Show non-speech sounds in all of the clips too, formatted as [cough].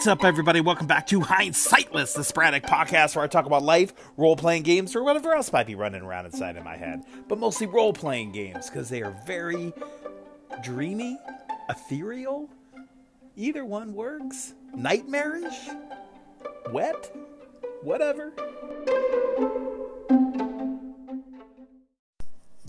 What's up, everybody? Welcome back to Hindsightless, the sporadic podcast where I talk about life, role playing games, or whatever else might be running around inside of my head. But mostly role playing games because they are very dreamy, ethereal. Either one works. Nightmarish, wet, whatever.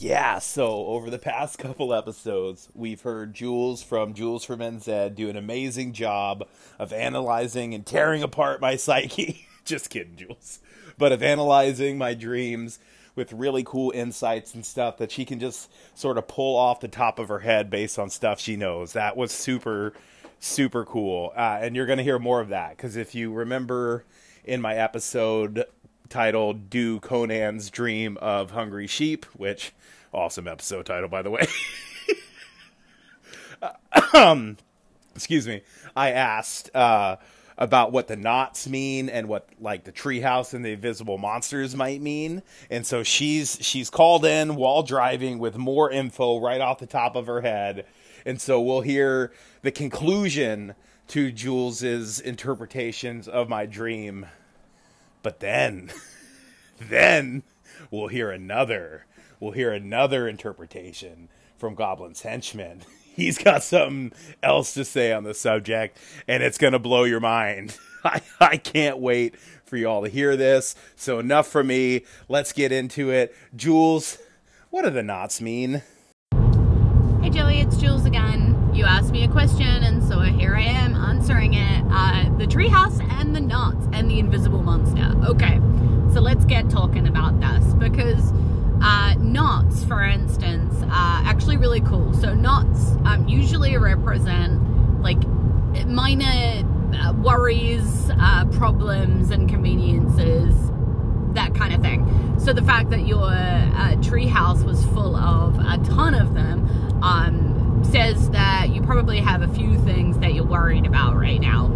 Yeah, so over the past [laughs] couple episodes, we've heard Jules from Jules from NZ do an amazing job of analyzing and tearing apart my [laughs] psyche. Just kidding, Jules. But of analyzing my dreams with really cool insights and stuff that she can just sort of pull off the top of her head based on stuff she knows. That was super, super cool. Uh, and you're going to hear more of that because if you remember in my episode titled Do Conan's Dream of Hungry Sheep, which awesome episode title by the way. [laughs] um excuse me. I asked uh about what the knots mean and what like the treehouse and the invisible monsters might mean. And so she's she's called in while driving with more info right off the top of her head. And so we'll hear the conclusion to Jules's interpretations of my dream. But then [laughs] then we'll hear another. We'll hear another interpretation from Goblin's henchman. [laughs] He's got something else to say on the subject, and it's going to blow your mind. [laughs] I, I can't wait for you all to hear this. So, enough for me. Let's get into it. Jules, what do the knots mean? Hey Joey, it's Jules again. You asked me a question, and so here I am answering it. Uh, the treehouse and the knots and the invisible monster. Okay, so let's get talking about this because uh, knots, for instance, are actually really cool. So knots um, usually represent like minor uh, worries, uh, problems, inconveniences, that kind of thing. So the fact that your uh, treehouse was full of a ton of them um, says that you probably have a few things that you're worried about right now.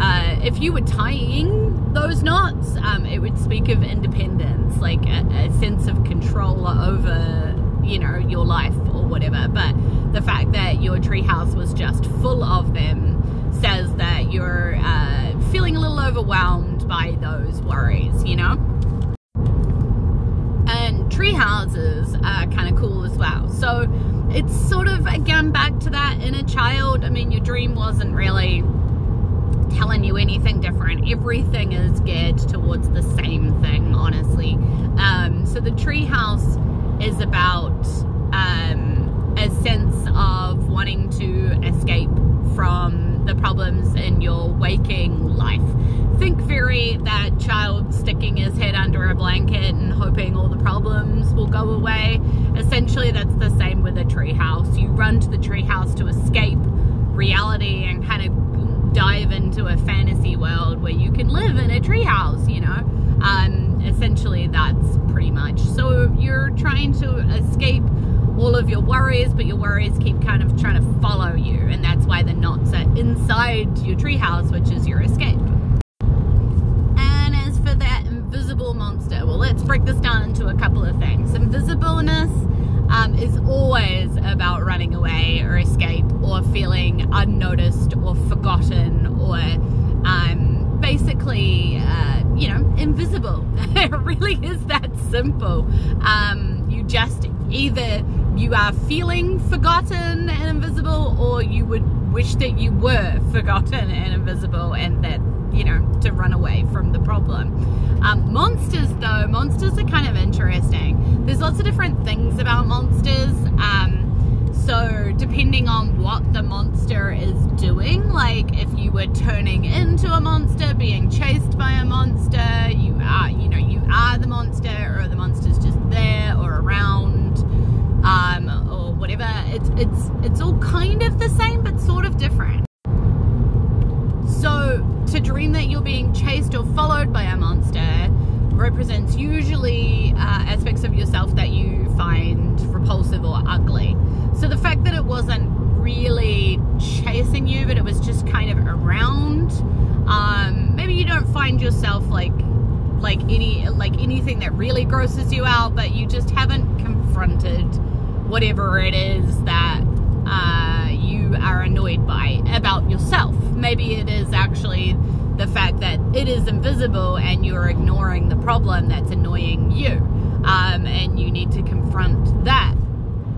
Uh, if you were tying those knots, um, it would speak of independence, like a, a, sense of control over, you know, your life or whatever. But the fact that your treehouse was just full of them says that you're uh, feeling a little overwhelmed by those worries, you know? And tree houses are kind of cool as well. So it's sort of, again, back to that inner child. I mean, your dream wasn't really telling you anything different. Everything is geared towards the same thing, honestly. Um, so the treehouse is about um, a sense of wanting to escape from the problems in your waking life. Think very that child sticking his head under a blanket and hoping all the problems will go away. Essentially, that's the same with a treehouse. You run to the treehouse to escape reality and kind of dive into a fantasy world where you can live in a treehouse, you know. Um, essentially, that's pretty much. So you're trying to escape all of your worries, but your worries keep kind of trying to follow you, and that's why the knots are inside your treehouse, which is your escape. And as for that invisible monster, well, let's break this down into a couple of things. Invisibleness um, is always about running away or escape or feeling unnoticed or forgotten or um, basically, uh, you know, invisible. [laughs] it really is that simple. Um, you just either you are feeling forgotten and invisible or you would wish that you were forgotten and invisible and that you know to run away from the problem. Um, monsters though monsters are kind of interesting. There's lots of different things about monsters um, so depending on what the monster is doing like if you were turning into a monster being chased by a monster you are you know you are the monster or the monster's just there or around um, or whatever. It's it's it's all kind of the same but sort of different to dream that you're being chased or followed by a monster represents usually uh, aspects of yourself that you find repulsive or ugly. So the fact that it wasn't really chasing you, but it was just kind of around. Um, maybe you don't find yourself like like any like anything that really grosses you out, but you just haven't confronted whatever it is that uh, are annoyed by about yourself. Maybe it is actually actually the fact that it is invisible and you're ignoring the problem that's annoying you. Um, and you need to confront that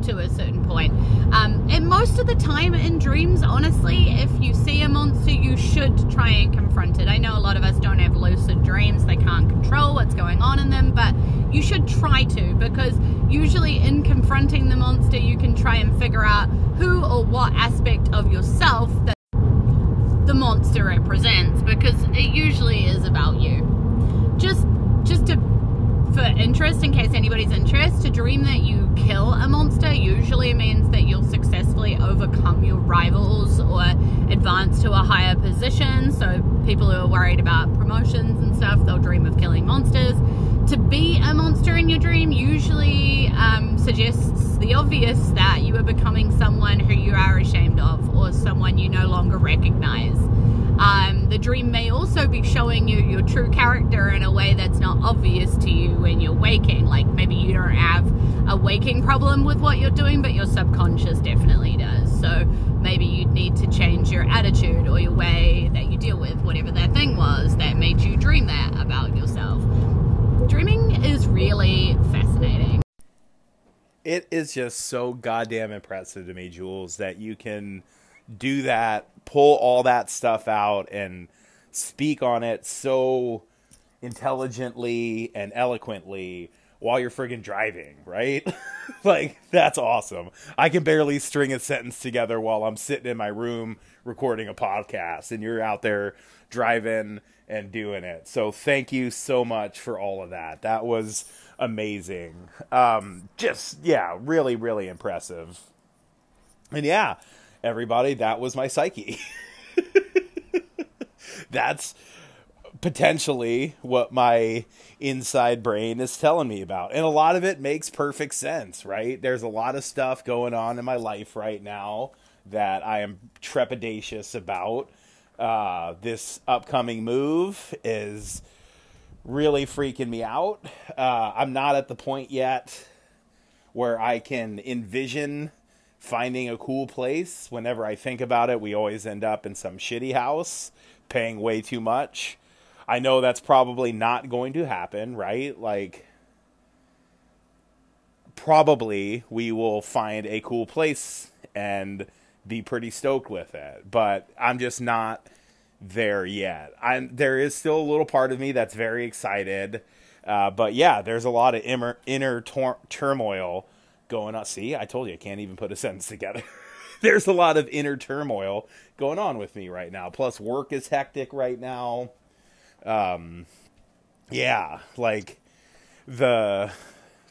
to a certain point. Um, and most of the time in dreams, honestly, if you see a monster, you should try and confront it. I know a lot of us don't have lucid dreams, they can't control what's going on in them, but you should try to because usually in confronting the monster, you can try and figure out who or what aspect of yourself that the monster represents because it usually is about you. Just just to for interest, in case anybody's interested, to dream that you kill a monster usually means that you'll successfully overcome your rivals or advance to a higher position. So, people who are worried about promotions and stuff, they'll dream of killing monsters. To be a monster in your dream usually um, suggests the obvious that you are becoming someone who you are ashamed of or someone you no longer recognize. Um, the dream may also be showing you your true character in a way that's not obvious to you when you're waking. Like maybe you don't have a waking problem with what you're doing, but your subconscious definitely does. So maybe you'd need to change your attitude or your way that you deal with whatever that thing was that made you dream that about yourself. Dreaming is really fascinating. It is just so goddamn impressive to me, Jules, that you can do that, pull all that stuff out, and speak on it so intelligently and eloquently while you're friggin' driving, right? [laughs] like, that's awesome. I can barely string a sentence together while I'm sitting in my room recording a podcast, and you're out there driving and doing it. So, thank you so much for all of that. That was amazing. Um, just, yeah, really, really impressive. And yeah, everybody, that was my psyche. [laughs] That's potentially what my inside brain is telling me about. And a lot of it makes perfect sense, right? There's a lot of stuff going on in my life right now that I am trepidatious about. Uh, this upcoming move is really freaking me out. Uh, I'm not at the point yet where I can envision finding a cool place. Whenever I think about it, we always end up in some shitty house paying way too much. I know that's probably not going to happen, right? Like, probably we will find a cool place and be pretty stoked with it. But I'm just not there yet. I'm there is still a little part of me that's very excited. Uh, but yeah, there's a lot of inner, inner tor- turmoil going on. See, I told you I can't even put a [laughs] sentence together. [laughs] There's a lot of inner turmoil going on with me right now. Plus, work is hectic right now. Um, yeah, like the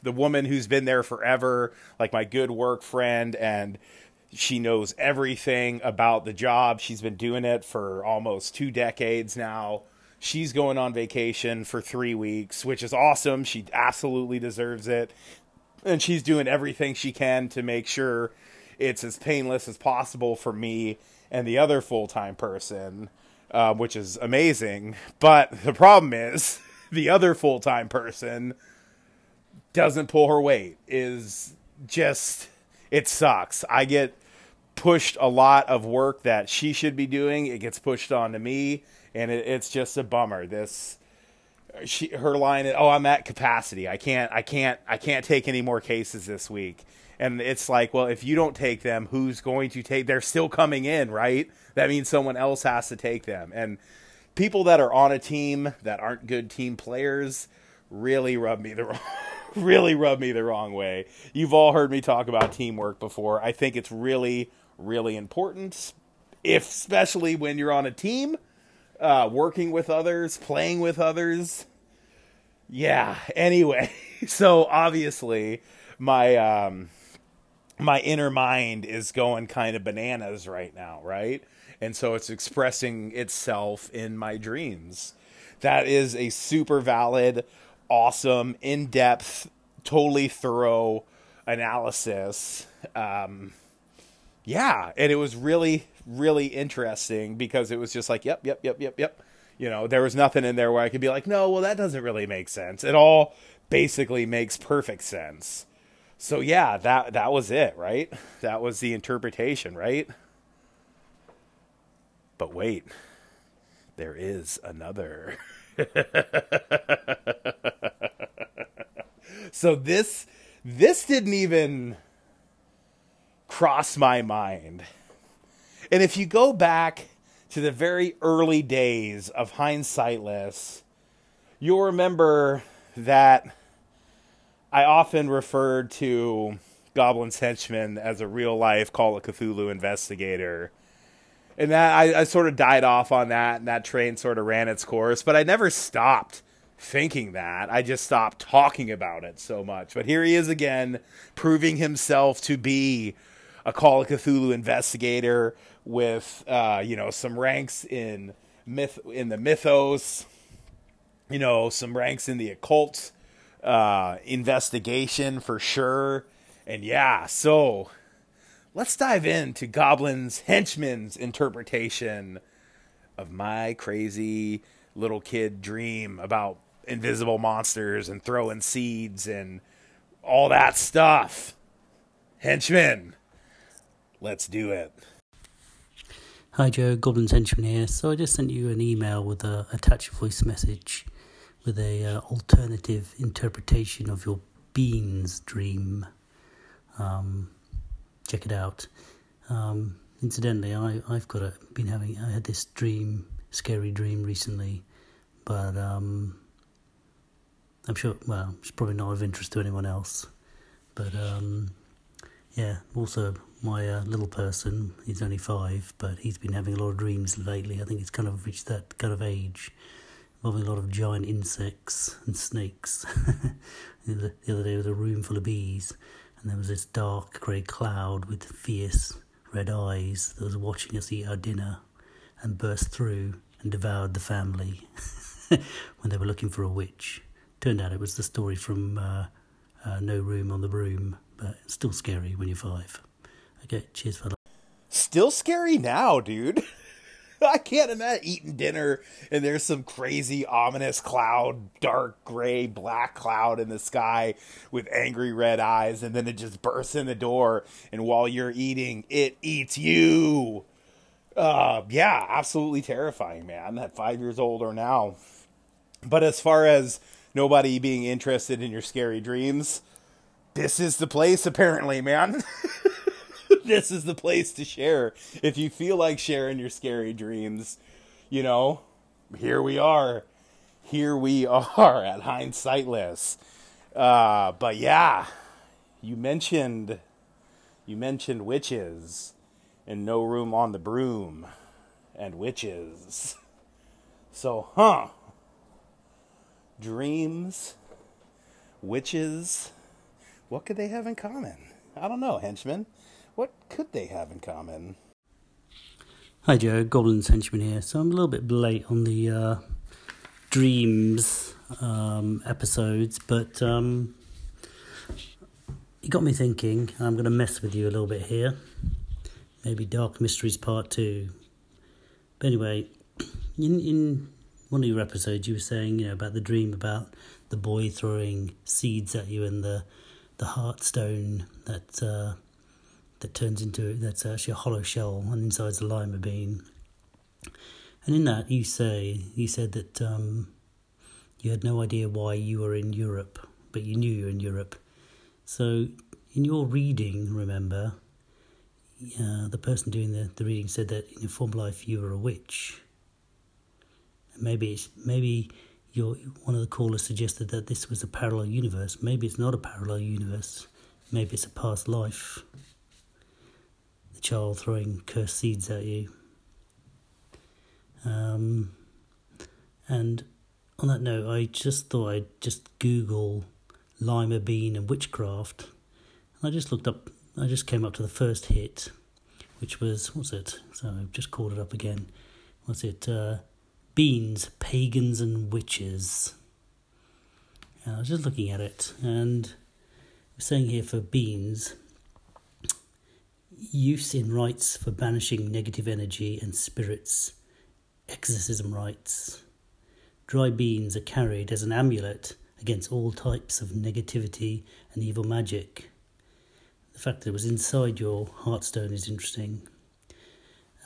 the woman who's been there forever, like my good work friend, and she knows everything about the job. She's been doing it for almost two decades now. She's going on vacation for three weeks, which is awesome. She absolutely deserves it and she's doing everything she can to make sure it's as painless as possible for me and the other full time person, uh, which is amazing. But the problem is [laughs] the other full time person doesn't pull her weight. Is just it sucks. I get pushed a lot of work that she should be doing. It gets pushed onto me, and it, it's just a bummer. This she her line is, "Oh, I'm at capacity. I can't I can't I can't take any more cases this week." And it's like, well, if you don't take them, who's going to take? They're still coming in, right? That means someone else has to take them. And people that are on a team that aren't good team players really rub me the [laughs] wrong really rub me the wrong way. You've all heard me talk about teamwork before. I think it's really really important if especially when you're on a team uh, working with others, playing with others. Yeah. Anyway, [laughs] so obviously my um, my inner mind is going kind of bananas right now, right? And so it's expressing itself in my dreams. That is a super valid, awesome, in depth, totally thorough analysis. Um, yeah, and it was really really interesting because it was just like, yep, yep, yep, yep, yep. You know, there was nothing in there where I could be like, no, well, that doesn't really make sense. It all basically makes perfect sense. So yeah, that that was it, right? That was the interpretation, right? But wait. there is another. [laughs] so this this didn't even cross my mind. And if you go back to the very early days of hindsightless, you'll remember that I often referred to Goblin's henchman as a real life Call of Cthulhu investigator. And that I, I sort of died off on that, and that train sort of ran its course. But I never stopped thinking that. I just stopped talking about it so much. But here he is again, proving himself to be a Call of Cthulhu investigator with, uh, you know, some ranks in myth in the mythos, you know, some ranks in the occult uh, investigation for sure. And yeah, so let's dive into Goblin's henchman's interpretation of my crazy little kid dream about invisible monsters and throwing seeds and all that stuff. Henchman, let's do it. Hi Joe, Goblin's Henchman here. So I just sent you an email with a attached voice message with a uh, alternative interpretation of your beans dream. Um, check it out. Um, incidentally, I I've got a been having I had this dream, scary dream recently, but um, I'm sure. Well, it's probably not of interest to anyone else, but um, yeah. Also, my uh, little person, he's only five, but he's been having a lot of dreams lately. I think he's kind of reached that kind of age involving a lot of giant insects and snakes. [laughs] the, the other day, there was a room full of bees, and there was this dark grey cloud with fierce red eyes that was watching us eat our dinner and burst through and devoured the family [laughs] when they were looking for a witch. Turned out it was the story from uh, uh, No Room on the Broom, but still scary when you're five. Okay, cheers, fella. Still scary now, dude. [laughs] I can't imagine eating dinner and there's some crazy ominous cloud, dark gray, black cloud in the sky with angry red eyes, and then it just bursts in the door, and while you're eating, it eats you. Uh, yeah, absolutely terrifying, man. At five years old or now. But as far as nobody being interested in your scary dreams, this is the place, apparently, man. [laughs] [laughs] this is the place to share. If you feel like sharing your scary dreams, you know, here we are. Here we [laughs] are at Hindsightless. Uh, but yeah, you mentioned you mentioned witches and no room on the broom and witches. [laughs] So, huh? Dreams, witches, what could they have in common? I don't know, henchman. What could they have in common? Hi Joe, Goblin's Henchman here. So I'm a little bit late on the uh, dreams um, episodes, but um, it got me thinking. I'm going to mess with you a little bit here. Maybe Dark Mysteries Part 2. But anyway, in, in one of your episodes, you were saying, you know, about the dream about the boy throwing seeds at you and the the heartstone that uh, that turns into that's actually a hollow shell and inside's a lima bean. And in that, you say you said that um, you had no idea why you were in Europe, but you knew you were in Europe. So, in your reading, remember, uh, the person doing the, the reading said that in your former life you were a witch. Maybe it's, maybe your one of the callers suggested that this was a parallel universe. Maybe it's not a parallel universe. Maybe it's a past life child throwing cursed seeds at you. Um, and on that note, I just thought I'd just Google lima bean and witchcraft. And I just looked up, I just came up to the first hit, which was, what's it? So I've just called it up again. What's it? Uh, Beans, Pagans and Witches. And I was just looking at it, and saying here for beans, use in rites for banishing negative energy and spirits, exorcism rites. Dry beans are carried as an amulet against all types of negativity and evil magic. The fact that it was inside your heartstone is interesting.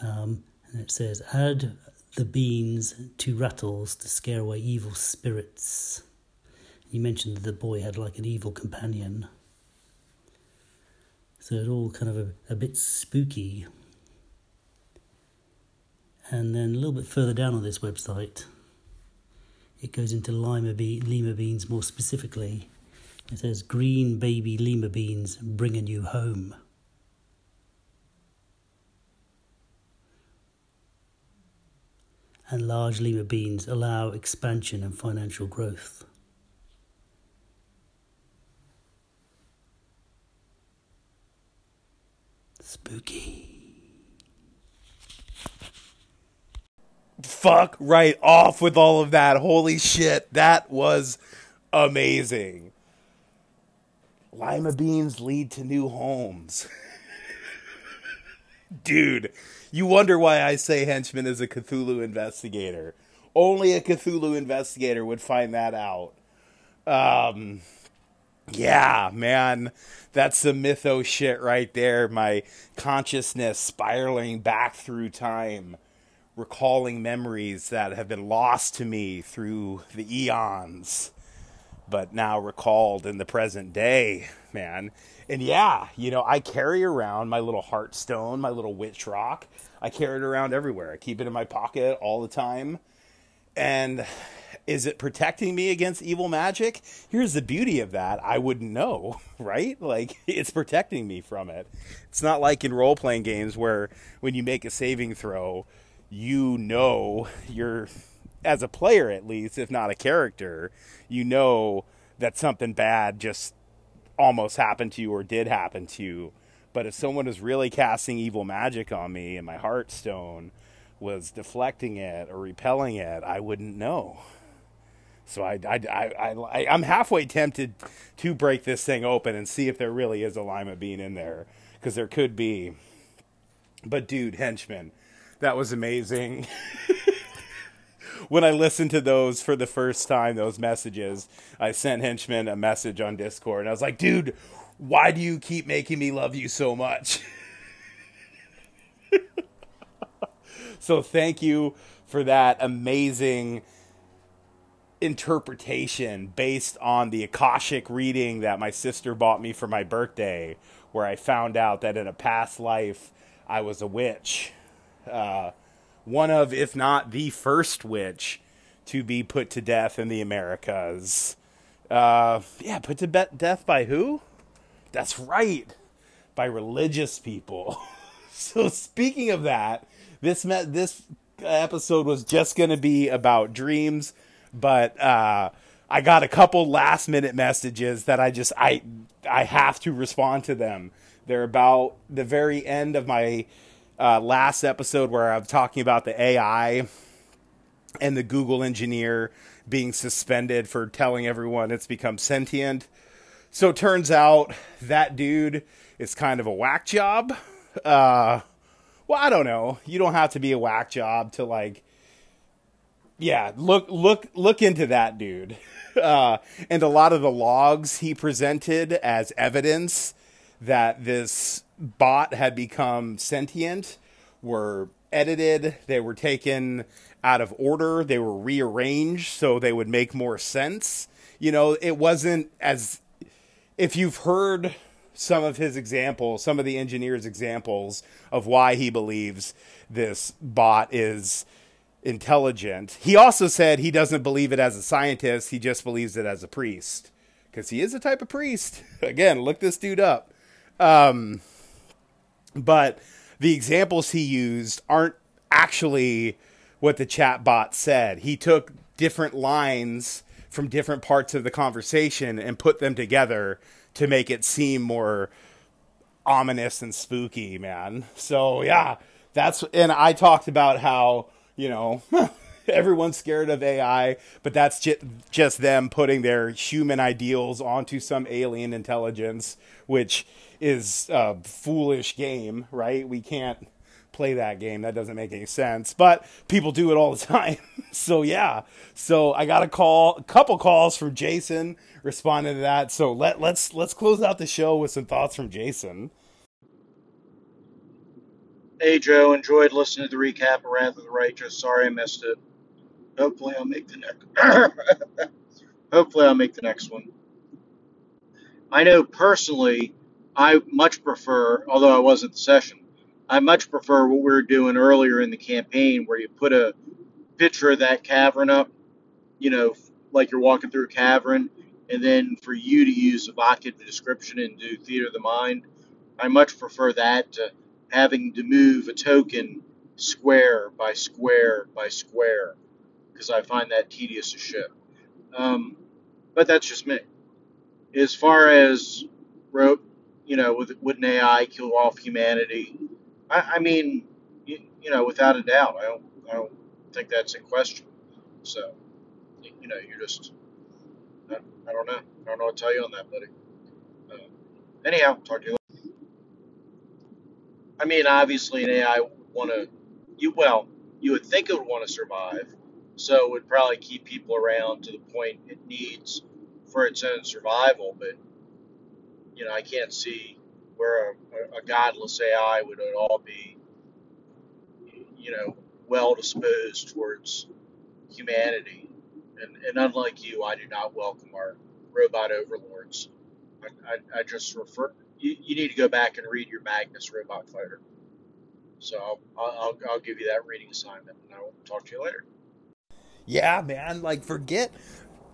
Um, and it says, add the beans, to rattles to scare away evil spirits. You mentioned that the boy had like an evil companion. So it all kind of a, a bit spooky. And then a little bit further down on this website, it goes into lima, be- lima beans more specifically. It says green baby lima beans bringing you home. And large lima beans allow expansion and financial growth. Spooky. Fuck right off with all of that. Holy shit, that was amazing. Lima beans lead to new homes. [laughs] Dude, you wonder why I say Henchman is a Cthulhu investigator. Only a Cthulhu investigator would find that out. Um, yeah, man, that's the mythos shit right there. My consciousness spiraling back through time, recalling memories that have been lost to me through the eons, but now recalled in the present day, man. And yeah, you know, I carry around my little heartstone, my little witch rock. I carry it around everywhere. I keep it in my pocket all the time. And is it protecting me against evil magic? Here's the beauty of that. I wouldn't know, [laughs] right? Like it's protecting me from it. It's not like in role playing games where when you make a saving throw, you know you're as a player at least, if not a character, you know that something bad just almost happened to you or did happen to you. But if someone is really casting evil magic on me and my heartstone was deflecting it or repelling it, I wouldn't know. So I, I, I, I, I'm halfway tempted to break this thing open and see if there really is a lima bean in there, because there could be. But dude, henchman, that was amazing. [laughs] when I listened to those for the first time, those messages, I sent henchman a message on Discord, and I was like, dude, why do you keep making me love you so much? [laughs] so thank you for that amazing interpretation based on the Akashic reading that my sister bought me for my birthday, where I found out that in a past life I was a witch. Uh, one of, if not the first witch to be put to death in the Americas. Uh, yeah, put to be- death by who? That's right, by religious people. [laughs] so speaking of that, this met this episode was just going to be about dreams but uh, I got a couple last minute messages that I just I I have to respond to them. They're about the very end of my uh, last episode where I'm talking about the AI and the Google engineer being suspended for telling everyone it's become sentient. So it turns out that dude is kind of a whack job. Uh, well, I don't know. You don't have to be a whack job to like yeah, look look look into that dude. [laughs] Uh, and a lot of the logs he presented as evidence that this bot had become sentient were edited. They were taken out of order. They were rearranged so they would make more sense. You know, it wasn't as if you've heard some of his examples, some of the engineer's examples of why he believes this bot is intelligent. He also said he doesn't believe it as a scientist, he just believes it as a priest. Because he is a type of priest. [laughs] Again, look this dude up. Um, but the examples he used aren't actually what the chat bot said. He took different lines from different parts of the conversation and put them together to make it seem more ominous and spooky, man. So, yeah, that's and I talked about how you know, [laughs] everyone's scared of AI, but that's just, just them putting their human ideals onto some alien intelligence, which is a foolish game, right? We can't play that game. That doesn't make any sense. But people do it all the [laughs] time. so yeah. So I got a call, a couple calls from Jason responding to that. So let let's let's close out the show with some thoughts from Jason. Hey Joe, enjoyed listening to the recap of Wrath of the Righteous. Sorry I missed it. Hopefully I'll make the next. [coughs] Hopefully I'll make the next one. I know personally, I much prefer, although I was at the session, I much prefer what we were doing earlier in the campaign, where you put a picture of that cavern up, you know, like you're walking through a cavern, and then for you to use evocative description and do theater of the mind. I much prefer that to having to move a token square by square by square, because I find that tedious as shit. Um, but that's just me. As far as rope, you know, with would an AI kill off humanity? I, I mean, you, you know, without a doubt, I don't, I don't think that's in question. So, you know, you're just, I, I don't know, I don't know what to tell you on that, buddy. Uh, anyhow, talk to you. later. I mean, obviously, an AI want to, you well, you would think it would want to survive, so it would probably keep people around to the point it needs for its own survival. But you know, I can't see where a, a, godless AI would at all be, you know, well disposed towards humanity. And, and unlike you, I do not welcome our robot overlords. I, I, I just refer. You, you need to go back and read your Magnus Robot Fighter. So I'll, I'll, I'll give you that reading assignment, and I'll talk to you later. Yeah, man. Like, forget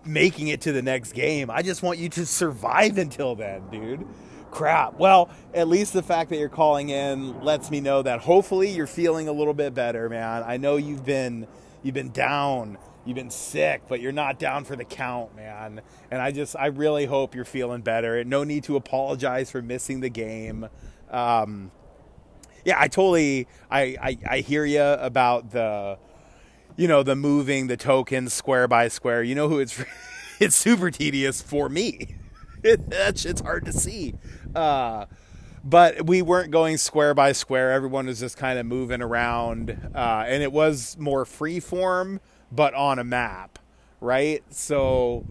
making it to the next game. I just want you to survive until then, dude. Crap. Well, at least the fact that you're calling in lets me know that hopefully you're feeling a little bit better, man. I know you've been you've been down, you've been sick, but you're not down for the count, man. And I just I really hope you're feeling better. No need to apologize for missing the game. Um, yeah, I totally I, I I hear you about the you know the moving the tokens square by square. You know who it's [laughs] it's super tedious for me. It, [laughs] that shit's hard to see. Uh, but we weren't going square by square. Everyone was just kind of moving around, uh, and it was more free form, but on a map, right? So,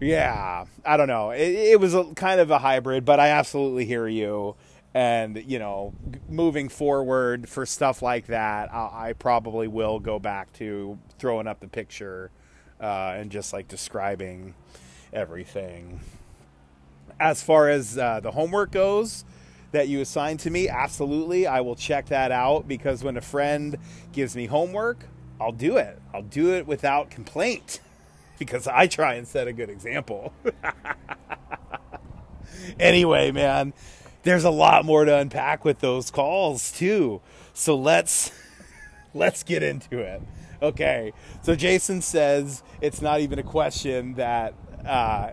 yeah, I don't know. It, it was a kind of a hybrid, but I absolutely hear you. And you know, moving forward for stuff like that, I, I probably will go back to throwing up the picture uh, and just like describing everything as far as uh, the homework goes that you assigned to me, absolutely, I will check that out because when a friend gives me homework, I'll do it. I'll do it without complaint [laughs] because I try and set a good example. [laughs] anyway, man, there's a lot more to unpack with those calls too. So let's [laughs] let's get into it. Okay. So Jason says it's not even a question that uh,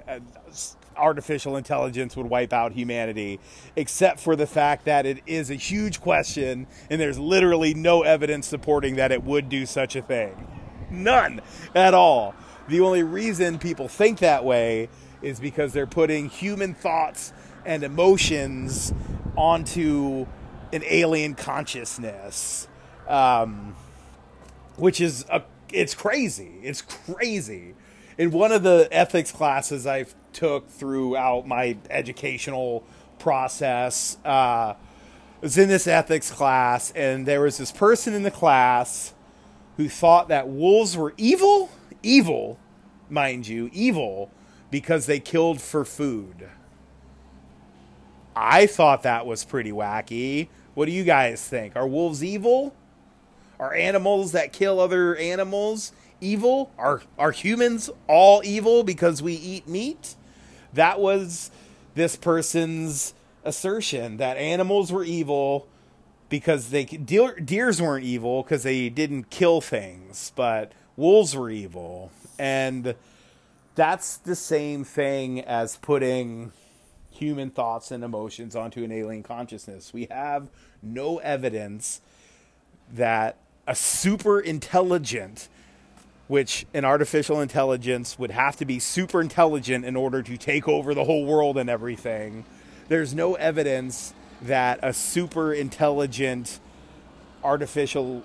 artificial intelligence would wipe out humanity, except for the fact that it is a huge question and there's literally no evidence supporting that it would do such a thing. None at all. The only reason people think that way is because they're putting human thoughts and emotions onto an alien consciousness. Um, which is a, it's crazy. It's crazy. In one of the ethics classes I took throughout my educational process, uh, was in this ethics class, and there was this person in the class who thought that wolves were evil, evil, mind you, evil because they killed for food. I thought that was pretty wacky. What do you guys think? Are wolves evil? Are animals that kill other animals evil? Are are humans all evil because we eat meat? That was this person's assertion that animals were evil because they deer, deers weren't evil because they didn't kill things, but wolves were evil. And that's the same thing as putting human thoughts and emotions onto an alien consciousness. We have no evidence that a super intelligent, which an artificial intelligence would have to be super intelligent in order to take over the whole world and everything. There's no evidence that a super intelligent artificial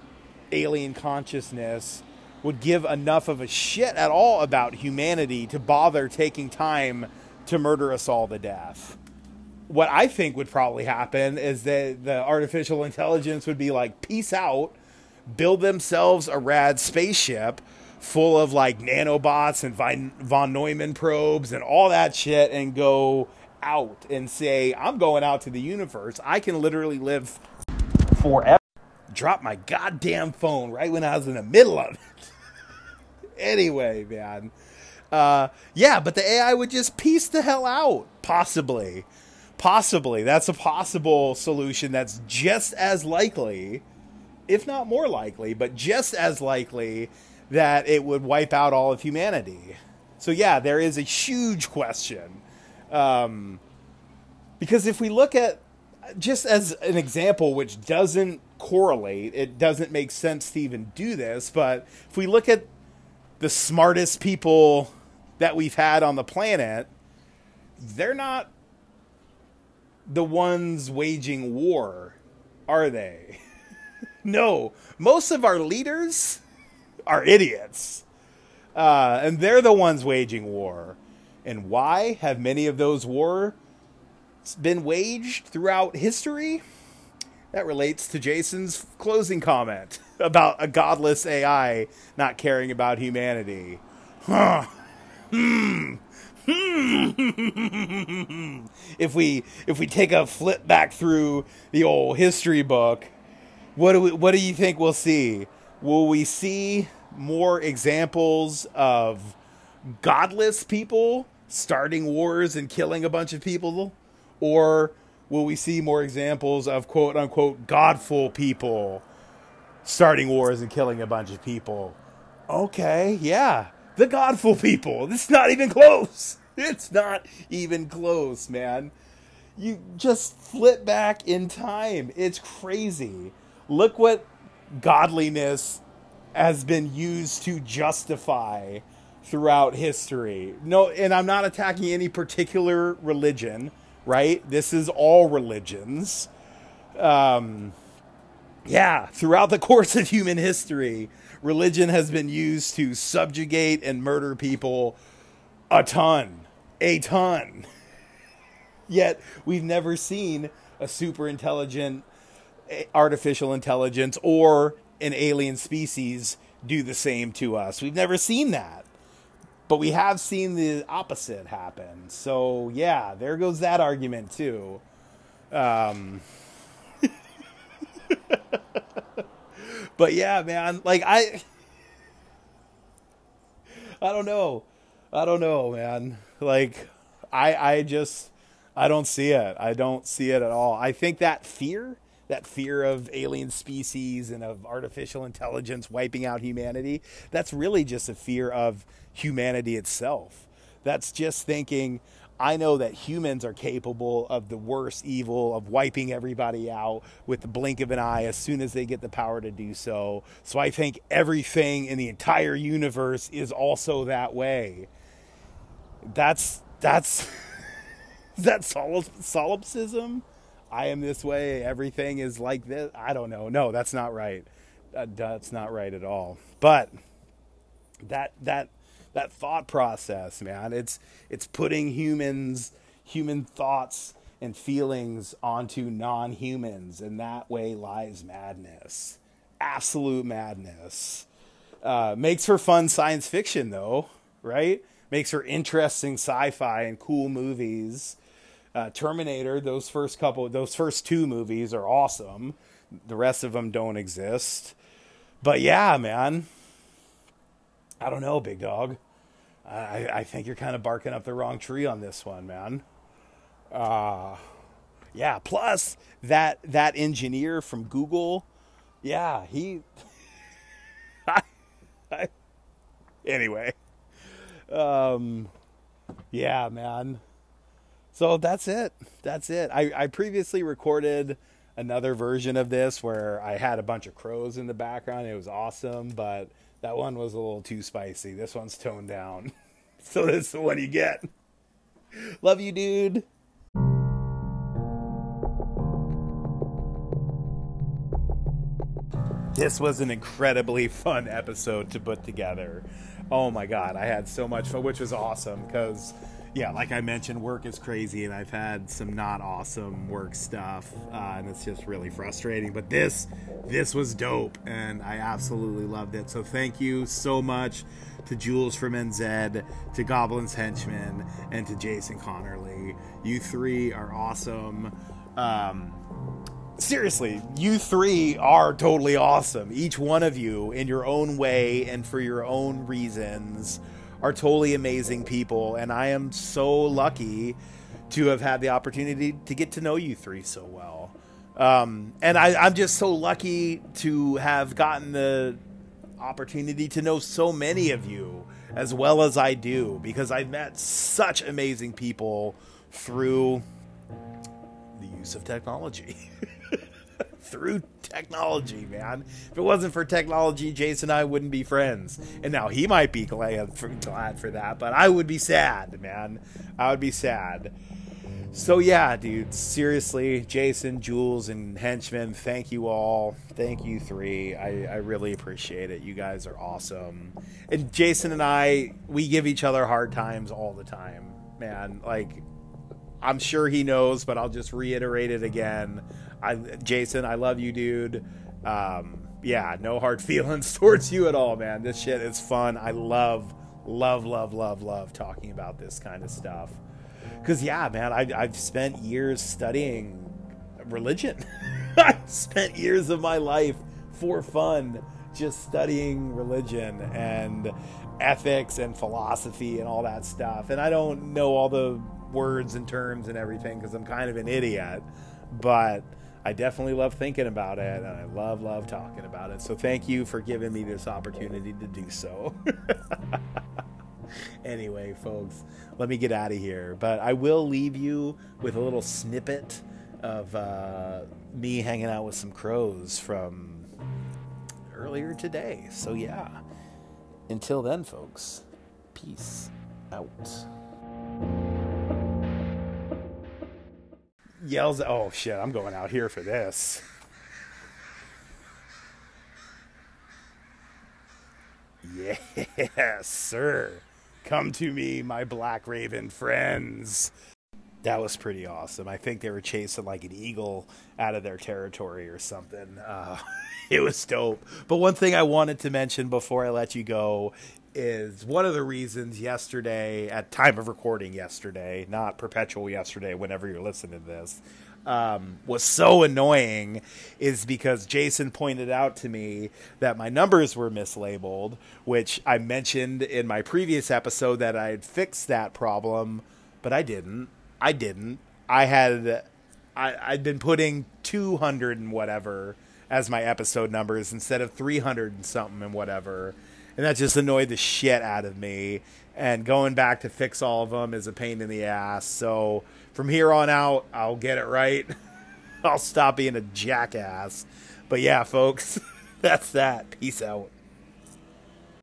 alien consciousness would give enough of a shit at all about humanity to bother taking time to murder us all to death. what I think would probably happen is that the artificial intelligence would be like, peace out, build themselves a rad spaceship full of like nanobots and von Neumann probes and all that shit and go out and say, I'm going out to the universe. I can literally live forever. Drop my goddamn phone right when I was in the middle of it. [laughs] anyway, man. Uh, yeah, but the AI would just peace the hell out, possibly. Possibly. That's a possible solution that's just as likely, if not more likely, but just as likely that it would wipe out all of humanity. So, yeah, there is a huge question. Um, because if we look at, just as an example, which doesn't correlate, it doesn't make sense to even do this, but if we look at the smartest people that we've had on the planet, they're not the ones waging war, are they? [laughs] no, most of our leaders are idiots. Uh, and they're the ones waging war. And why have many of those wars been waged throughout history? That relates to Jason's closing comment [laughs] about a godless AI not caring about humanity. Huh. [laughs] Hmm. If we if we take a flip back through the old history book, what do we, what do you think we'll see? Will we see more examples of godless people starting wars and killing a bunch of people? Or will we see more examples of quote unquote godful people starting wars and killing a bunch of people? Okay, yeah. The godful people. It's not even close. [laughs] It's not even close, man. You just flip back in time. It's crazy. Look what godliness has been used to justify throughout history. No, and I'm not attacking any particular religion, right? This is all religions. Um, yeah, throughout the [laughs] course of human history, religion has been used to subjugate and murder people a ton, a ton. [laughs] Yet we've never seen a super intelligent artificial intelligence or an alien species do the same to us. We've never seen that. But we have seen the opposite happen. So, yeah, there goes that argument, too. Um, [laughs] but yeah, man, like I I don't know. I don't know, man. Like I I just I don't see it. I don't see it at all. I think that fear that fear of alien species and of artificial intelligence wiping out humanity, that's really just a fear of humanity itself. That's just thinking, I know that humans are capable of the worst evil, of wiping everybody out with the blink of an eye as soon as they get the power to do so. So I think everything in the entire universe is also that way. That's, that's, [laughs] that's solipsism? I am this way, everything is like this. I don't know. No, that's not right. That's not right at all. But that that that thought process, man, it's it's putting humans human thoughts and feelings onto non-humans and that way lies madness. Absolute madness. Uh, makes for fun science fiction though, right? Makes for interesting sci-fi and cool movies uh, Terminator, those first couple, those first two movies are awesome. The rest of them don't exist. But yeah, man. I don't know, big dog. I, I think you're kind of barking up the wrong tree on this one, man. Uh, yeah. Plus that that engineer from Google, yeah, he. I, [laughs] I, anyway, um, yeah, man. So that's it. That's it. I, I previously recorded another version of this where I had a bunch of crows in the background. It was awesome, but that one was a little too spicy. This one's toned down. [laughs] so this is the one you get. Love you, dude. This was an incredibly fun episode to put together. Oh my god, I had so much fun, which was awesome because yeah, like I mentioned, work is crazy, and I've had some not awesome work stuff, uh, and it's just really frustrating. But this, this was dope, and I absolutely loved it. So thank you so much to Jules from NZ, to Goblin's Henchman, and to Jason Connerly. You three are awesome. Um, seriously, you three are totally awesome. Each one of you, in your own way and for your own reasons are totally amazing people, and I am so lucky to have had the opportunity to get to know you three so well. Um, and I, I'm just so lucky to have gotten the opportunity to know so many of you as well as I do because I've met such amazing people through the use of technology. [laughs] through technology, man. If it wasn't for technology, Jason and I wouldn't be friends. And now he might be glad for, glad for that, but I would be sad, man. I would be sad. So yeah, dude, seriously, Jason, Jules, and Henchman, thank you all. Thank you three. I, I really appreciate it. You guys are awesome. And Jason and I, we give each other hard times all the time, man. Like I'm sure he knows, but I'll just reiterate it again. I, Jason, I love you, dude. Um, yeah, no hard [laughs] feelings towards you at all, man. This shit is fun. I love, love, love, love, love talking about this kind of stuff. Cause yeah, man, I, I've spent years studying religion. [laughs] I spent years of my life for fun just studying religion and ethics and philosophy and all that stuff. And I don't know all the words and terms and everything because I'm kind of an idiot. But I definitely love thinking about it and I love, love talking about it. So thank you for giving me this opportunity to do so. [laughs] anyway, folks, let me get out of here. But I will leave you with a little snippet of uh, me hanging out with some crows from earlier today. So, yeah. Until then, folks, peace out yells, "Oh shit! I'm going out here for this." Yes, sir. Come to me, my Black Raven friends. That was pretty awesome. I think they were chasing like an eagle out of their territory or something. Uh, [laughs] it was dope. But one thing I wanted to mention before I let you go is one of the reasons yesterday, at time of recording yesterday, not perpetual yesterday, whenever you're listening to this, um, was so annoying is because Jason pointed out to me that my numbers were mislabeled, which I mentioned in my previous episode that I had fixed that problem, but I didn't. I didn't. I had I, I'd been putting 200 and whatever as my episode numbers instead of 300 and something and whatever and that just annoyed the shit out of me. And going back to fix all of them is a pain in the ass. So from here on out, I'll get it right. [laughs] I'll stop being a jackass. But yeah, folks, [laughs] that's that. Peace out.